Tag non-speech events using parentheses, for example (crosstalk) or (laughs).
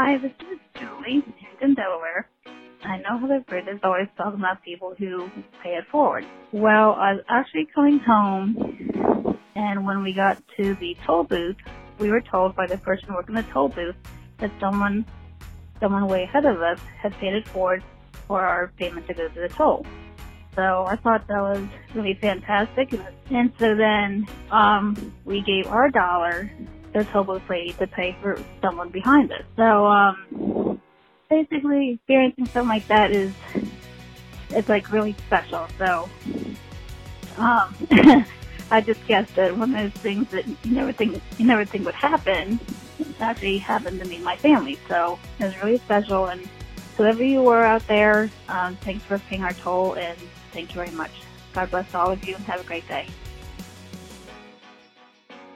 Hi, this is Julie from in Delaware. I know Heather Britt is always talking about people who pay it forward. Well, I was actually coming home, and when we got to the toll booth, we were told by the person working the toll booth that someone, someone way ahead of us had paid it forward for our payment to go to the toll. So I thought that was really fantastic. And so then um, we gave our dollar toll lady to pay for someone behind us. So um, basically, experiencing something like that is it's like really special. So um, (laughs) I just guessed that one of those things that you never think you never think would happen actually happened to me and my family. So it was really special. And whoever you were out there, um, thanks for paying our toll and thank you very much. God bless all of you and have a great day.